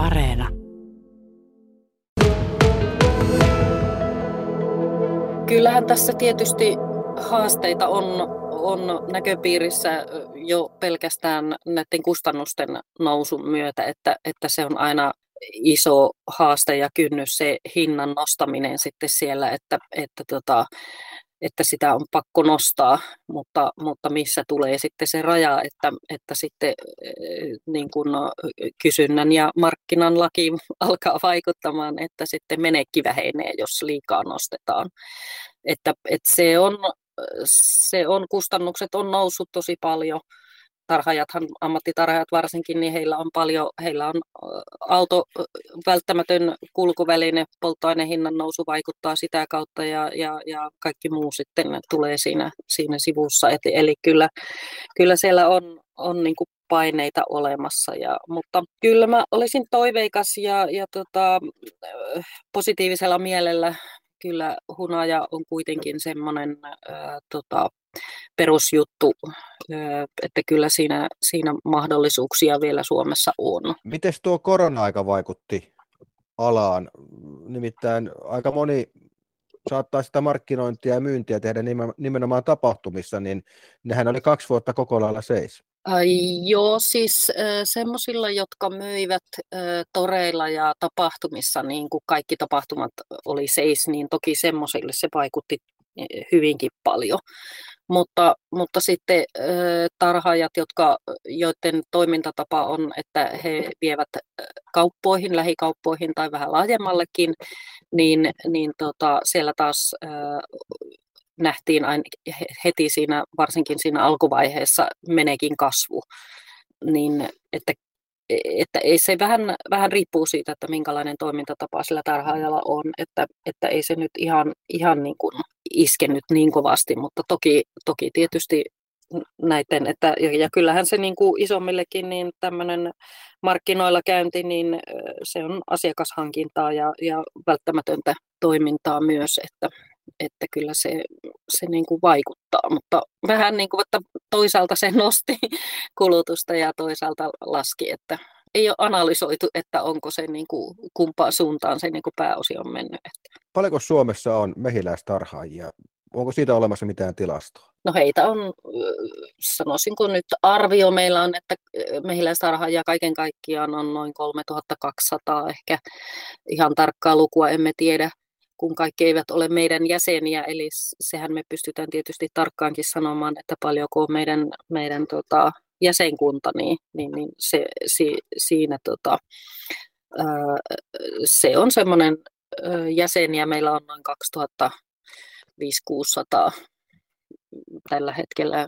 Areena. Kyllähän tässä tietysti haasteita on, on näköpiirissä jo pelkästään näiden kustannusten nousun myötä, että, että se on aina iso haaste ja kynnys se hinnan nostaminen sitten siellä, että, että tota, että sitä on pakko nostaa, mutta, mutta missä tulee sitten se raja, että, että sitten eh, niin kuin kysynnän ja markkinan laki alkaa vaikuttamaan, että sitten menekki vähenee, jos liikaa nostetaan. Että, että se, on, se on, kustannukset on noussut tosi paljon, tarhaajathan, ammattitarhaajat varsinkin, niin heillä on paljon, heillä on auto välttämätön kulkuväline, polttoainehinnan nousu vaikuttaa sitä kautta ja, ja, ja kaikki muu sitten tulee siinä, siinä sivussa. Et, eli kyllä, kyllä siellä on, on niin kuin paineita olemassa. Ja, mutta kyllä mä olisin toiveikas ja, ja tota, positiivisella mielellä kyllä hunaja on kuitenkin semmoinen tota, perusjuttu, että kyllä siinä, siinä mahdollisuuksia vielä Suomessa on. Miten tuo korona-aika vaikutti alaan? Nimittäin aika moni saattaa sitä markkinointia ja myyntiä tehdä nimenomaan tapahtumissa, niin nehän oli kaksi vuotta koko lailla seis. Ai, joo, siis äh, semmoisilla, jotka myivät äh, toreilla ja tapahtumissa, niin kuin kaikki tapahtumat oli seis, niin toki semmoisille se vaikutti hyvinkin paljon. Mutta, mutta sitten äh, tarhaajat, jotka, joiden toimintatapa on, että he vievät kauppoihin, lähikauppoihin tai vähän laajemmallekin, niin, niin tota, siellä taas nähtiin aina heti siinä, varsinkin siinä alkuvaiheessa menekin kasvu, niin että, että ei se vähän, vähän riippuu siitä, että minkälainen toimintatapa sillä tarhaajalla on, että, että ei se nyt ihan, ihan niin kuin iskenyt niin kovasti, mutta toki, toki tietysti näiden, että, ja kyllähän se niin kuin isommillekin niin tämmöinen markkinoilla käynti, niin se on asiakashankintaa ja, ja välttämätöntä toimintaa myös, että, että kyllä se, se niin kuin vaikuttaa, mutta vähän niin kuin, että toisaalta se nosti kulutusta ja toisaalta laski, että ei ole analysoitu, että onko se niin kuin, kumpaan suuntaan se niin kuin pääosi on mennyt. Paljonko Suomessa on mehiläistarhaajia? Onko siitä olemassa mitään tilastoa? No heitä on, sanoisinko nyt arvio meillä on, että mehiläistarhaajia kaiken kaikkiaan on noin 3200 ehkä. Ihan tarkkaa lukua emme tiedä kun kaikki eivät ole meidän jäseniä, eli sehän me pystytään tietysti tarkkaankin sanomaan, että paljonko on meidän, meidän tota, jäsenkunta, niin, niin, niin se, si, siinä tota, ää, se on semmoinen jäseniä, meillä on noin 2500 tällä hetkellä.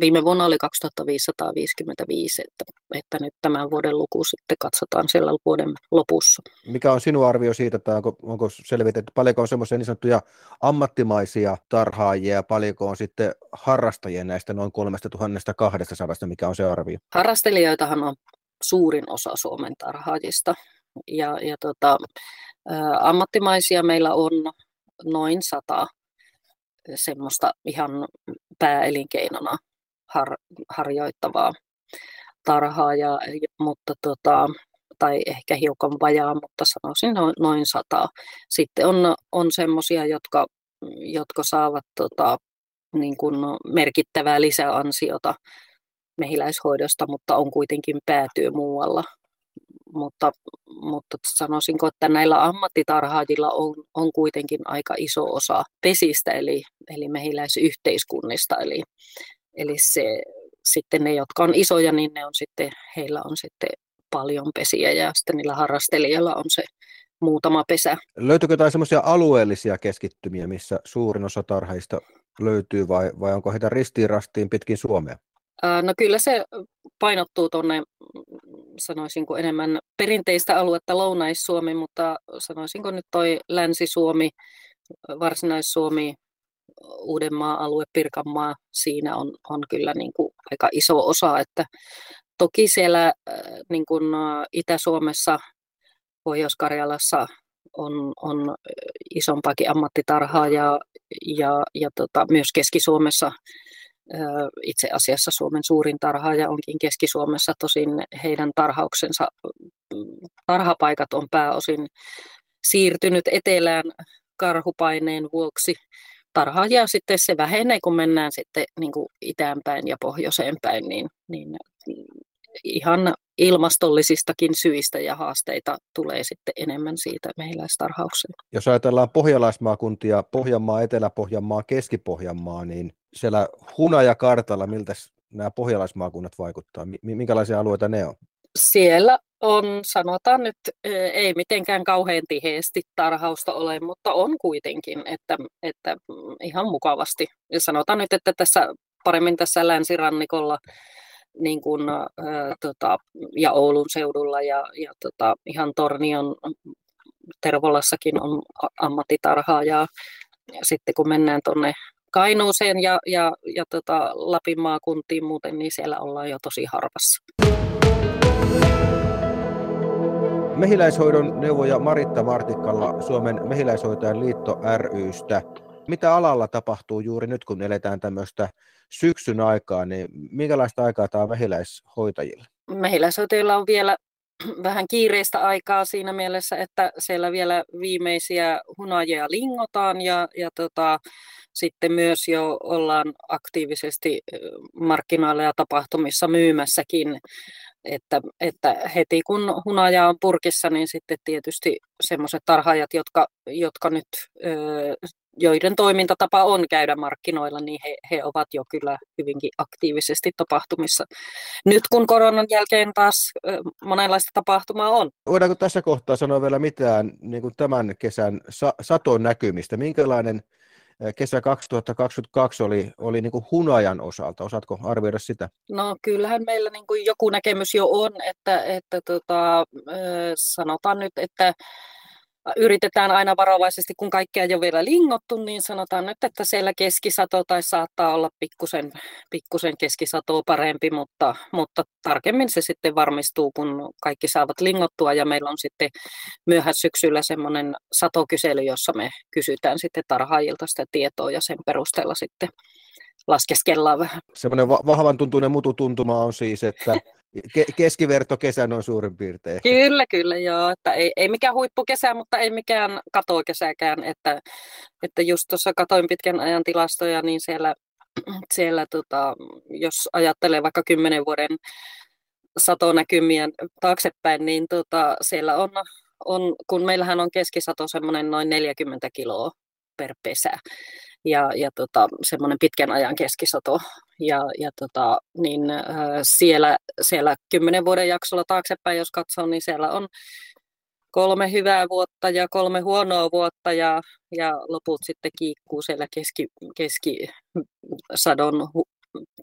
Viime vuonna oli 2555, että, että nyt tämän vuoden luku sitten katsotaan siellä vuoden lopussa. Mikä on sinun arvio siitä, että onko, onko selvitetty, paljonko on semmoisia niin sanottuja ammattimaisia tarhaajia ja paljonko on sitten harrastajia näistä noin 3200, mikä on se arvio? Harrastelijoitahan on suurin osa Suomen tarhaajista ja, ja tota, ä, ammattimaisia meillä on noin sata semmoista ihan pääelinkeinona har, harjoittavaa tarhaa, ja, mutta tota, tai ehkä hiukan vajaa, mutta sanoisin noin, noin sata. Sitten on, on semmoisia, jotka, jotka saavat tota, niin kuin merkittävää lisäansiota mehiläishoidosta, mutta on kuitenkin päätyö muualla mutta, mutta sanoisinko, että näillä ammattitarhaajilla on, on kuitenkin aika iso osa pesistä, eli, eli mehiläisyhteiskunnista, eli, eli se, sitten ne, jotka on isoja, niin ne on sitten, heillä on sitten paljon pesiä ja sitten niillä harrastelijoilla on se muutama pesä. Löytyykö jotain semmoisia alueellisia keskittymiä, missä suurin osa tarhaista löytyy vai, vai onko heitä ristiin rastiin pitkin Suomea? No kyllä se painottuu tuonne, sanoisinko enemmän perinteistä aluetta Lounais-Suomi, mutta sanoisinko nyt toi Länsi-Suomi, Varsinais-Suomi, Uudenmaa alue, Pirkanmaa, siinä on, on kyllä niin kuin aika iso osa, että toki siellä niin kuin Itä-Suomessa, Pohjois-Karjalassa on, on isompaakin ammattitarhaa ja, ja, ja tota, myös Keski-Suomessa itse asiassa Suomen suurin tarhaaja onkin Keski-Suomessa, tosin heidän tarhauksensa mm, tarhapaikat on pääosin siirtynyt etelään karhupaineen vuoksi. Tarhaajia sitten se vähenee, kun mennään sitten niin kuin ja pohjoiseen päin, niin, niin ihan ilmastollisistakin syistä ja haasteita tulee sitten enemmän siitä mehiläistarhaukseen. Jos ajatellaan pohjalaismaakuntia, Pohjanmaa, Etelä-Pohjanmaa, Keski-Pohjanmaa, niin siellä hunajakartalla, miltä nämä pohjalaismaakunnat vaikuttaa? Minkälaisia alueita ne on? Siellä on, sanotaan nyt, ei mitenkään kauhean tiheesti tarhausta ole, mutta on kuitenkin, että, että ihan mukavasti. Ja sanotaan nyt, että tässä paremmin tässä länsirannikolla niin kuin, ä, tota, ja Oulun seudulla ja, ja tota, ihan Tornion Tervolassakin on ammattitarhaa ja, ja sitten kun mennään tuonne Kainuuseen ja, ja, ja tota Lapin maakuntiin muuten, niin siellä ollaan jo tosi harvassa. Mehiläishoidon neuvoja Maritta Martikkalla Suomen Mehiläishoitajan liitto rystä. Mitä alalla tapahtuu juuri nyt, kun eletään tämmöistä syksyn aikaa, niin minkälaista aikaa tämä on mehiläishoitajilla? Mehiläishoitajilla on vielä vähän kiireistä aikaa siinä mielessä, että siellä vielä viimeisiä hunajia lingotaan ja, ja tota, sitten myös jo ollaan aktiivisesti markkinoilla ja tapahtumissa myymässäkin että, että heti kun hunaja on purkissa, niin sitten tietysti semmoiset tarhaajat, jotka, jotka nyt, joiden toimintatapa on käydä markkinoilla, niin he, he ovat jo kyllä hyvinkin aktiivisesti tapahtumissa. Nyt kun koronan jälkeen taas monenlaista tapahtumaa on. Voidaanko tässä kohtaa sanoa vielä mitään niin kuin tämän kesän sa- saton näkymistä? Minkälainen kesä 2022 oli, oli niin kuin hunajan osalta. Osaatko arvioida sitä? No kyllähän meillä niin kuin joku näkemys jo on, että, että tota, sanotaan nyt, että yritetään aina varovaisesti, kun kaikkea ei ole vielä lingottu, niin sanotaan nyt, että siellä keskisato tai saattaa olla pikkusen, pikkusen keskisatoa parempi, mutta, mutta tarkemmin se sitten varmistuu, kun kaikki saavat lingottua ja meillä on sitten myöhään syksyllä semmoinen satokysely, jossa me kysytään sitten tarhaajilta sitä tietoa ja sen perusteella sitten laskeskellaan vähän. Semmoinen va- vahvan tuntuinen mututuntuma on siis, että Ke- keskiverto kesän on suurin piirtein. Kyllä, kyllä, joo. Että ei, ei mikään huippukesä, mutta ei mikään katokesäkään. Että, että just tuossa katoin pitkän ajan tilastoja, niin siellä, siellä tota, jos ajattelee vaikka kymmenen vuoden satonäkymiä taaksepäin, niin tota, siellä on, on, kun meillähän on keskisato semmoinen noin 40 kiloa per pesä ja, ja tota, semmoinen pitkän ajan keskisato. Ja, ja tota, niin, äh, siellä, siellä kymmenen vuoden jaksolla taaksepäin, jos katsoo, niin siellä on kolme hyvää vuotta ja kolme huonoa vuotta ja, ja loput sitten kiikkuu siellä keski, keskisadon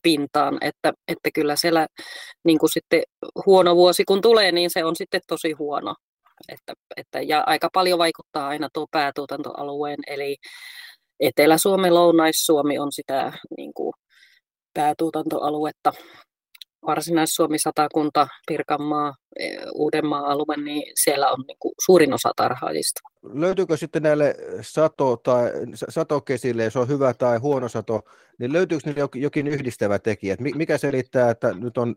pintaan, että, että kyllä siellä niin kuin sitten huono vuosi kun tulee, niin se on sitten tosi huono. Että, että, ja aika paljon vaikuttaa aina tuo päätuotantoalueen, eli Etelä-Suomi, Lounais-Suomi on sitä niin kuin, päätuotantoaluetta. Varsinais-Suomi, Satakunta, Pirkanmaa, e, Uudenmaan alue, niin siellä on niin kuin, suurin osa tarhaajista. Löytyykö sitten näille sato- tai satokesille, jos on hyvä tai huono sato, niin löytyykö niille jokin yhdistävä tekijä? Mikä selittää, että nyt on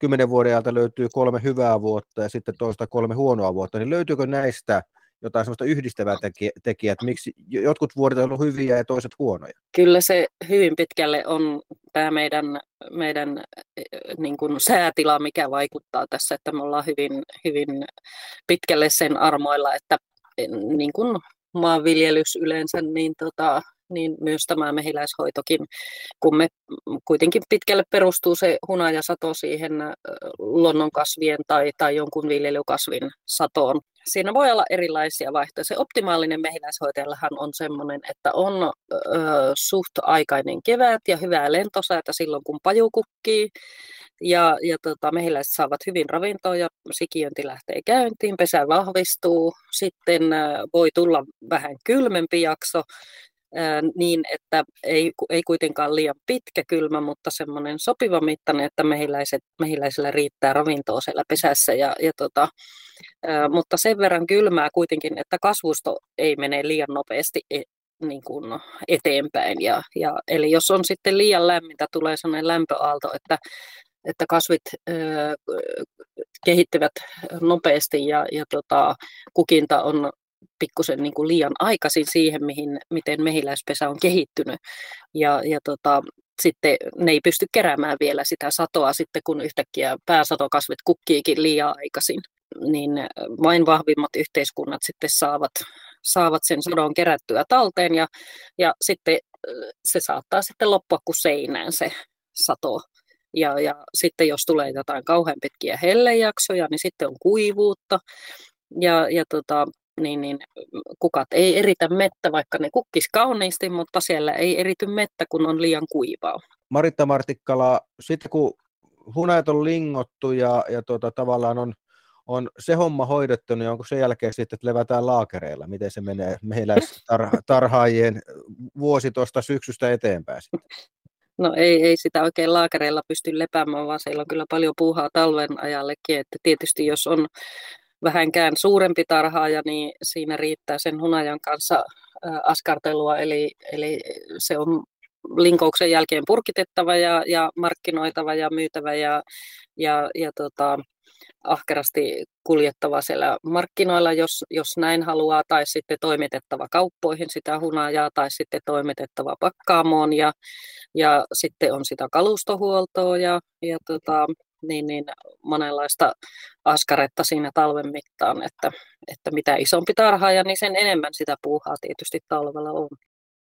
kymmenen vuoden ajalta löytyy kolme hyvää vuotta ja sitten toista kolme huonoa vuotta, niin löytyykö näistä jotain sellaista yhdistävää tekijää, että miksi jotkut vuodet on ollut hyviä ja toiset huonoja? Kyllä se hyvin pitkälle on tämä meidän, meidän niin kuin säätila, mikä vaikuttaa tässä, että me ollaan hyvin, hyvin pitkälle sen armoilla, että niin kuin maanviljelys yleensä, niin tota, niin myös tämä mehiläishoitokin, kun me kuitenkin pitkälle perustuu se hunajasato siihen luonnonkasvien tai, tai jonkun viljelykasvin satoon. Siinä voi olla erilaisia vaihtoehtoja. Se optimaalinen mehiläishoitajallahan on sellainen, että on ö, suht aikainen kevät ja hyvää lentosäätä silloin, kun paju kukkii. Ja, ja tota, mehiläiset saavat hyvin ravintoa ja sikiönti lähtee käyntiin, pesä vahvistuu. Sitten voi tulla vähän kylmempi jakso niin, että ei, ei kuitenkaan liian pitkä kylmä, mutta semmoinen sopiva mittainen, että mehiläiset, mehiläisillä riittää ravintoa siellä pesässä. Ja, ja tota, mutta sen verran kylmää kuitenkin, että kasvusto ei mene liian nopeasti e, niin kuin eteenpäin. Ja, ja, eli jos on sitten liian lämmintä, tulee sellainen lämpöaalto, että että kasvit kehittyvät nopeasti ja, ja tota, kukinta on pikkusen niin kuin liian aikaisin siihen, mihin, miten mehiläispesä on kehittynyt. Ja, ja tota, sitten ne ei pysty keräämään vielä sitä satoa sitten, kun yhtäkkiä pääsatokasvit kukkiikin liian aikaisin. Niin vain vahvimmat yhteiskunnat sitten saavat, saavat sen sadon kerättyä talteen ja, ja sitten se saattaa sitten loppua kuin seinään se sato. Ja, ja sitten jos tulee jotain kauhean pitkiä hellejaksoja, niin sitten on kuivuutta. Ja, ja tota, niin, niin kukat ei eritä mettä, vaikka ne kukkis kauniisti, mutta siellä ei erity mettä, kun on liian kuivaa. Maritta Martikkala, sitten kun hunajat on lingottu ja, ja tuota, tavallaan on, on se homma hoidettu, niin onko sen jälkeen sitten, että levätään laakereilla? Miten se menee mehiläistarhaajien vuosi tuosta syksystä eteenpäin sitten? No ei, ei sitä oikein laakereilla pysty lepäämään, vaan siellä on kyllä paljon puuhaa talven ajallekin. Että tietysti jos on vähänkään suurempi tarhaaja, niin siinä riittää sen hunajan kanssa askartelua, eli, eli se on linkouksen jälkeen purkitettava ja, ja markkinoitava ja myytävä ja, ja, ja tota, ahkerasti kuljettava siellä markkinoilla, jos, jos näin haluaa, tai sitten toimitettava kauppoihin sitä hunajaa, tai sitten toimitettava pakkaamoon, ja, ja sitten on sitä kalustohuoltoa, ja, ja tota, niin, niin monenlaista askaretta siinä talven mittaan, että, että mitä isompi tarhaaja, niin sen enemmän sitä puuhaa tietysti talvella on.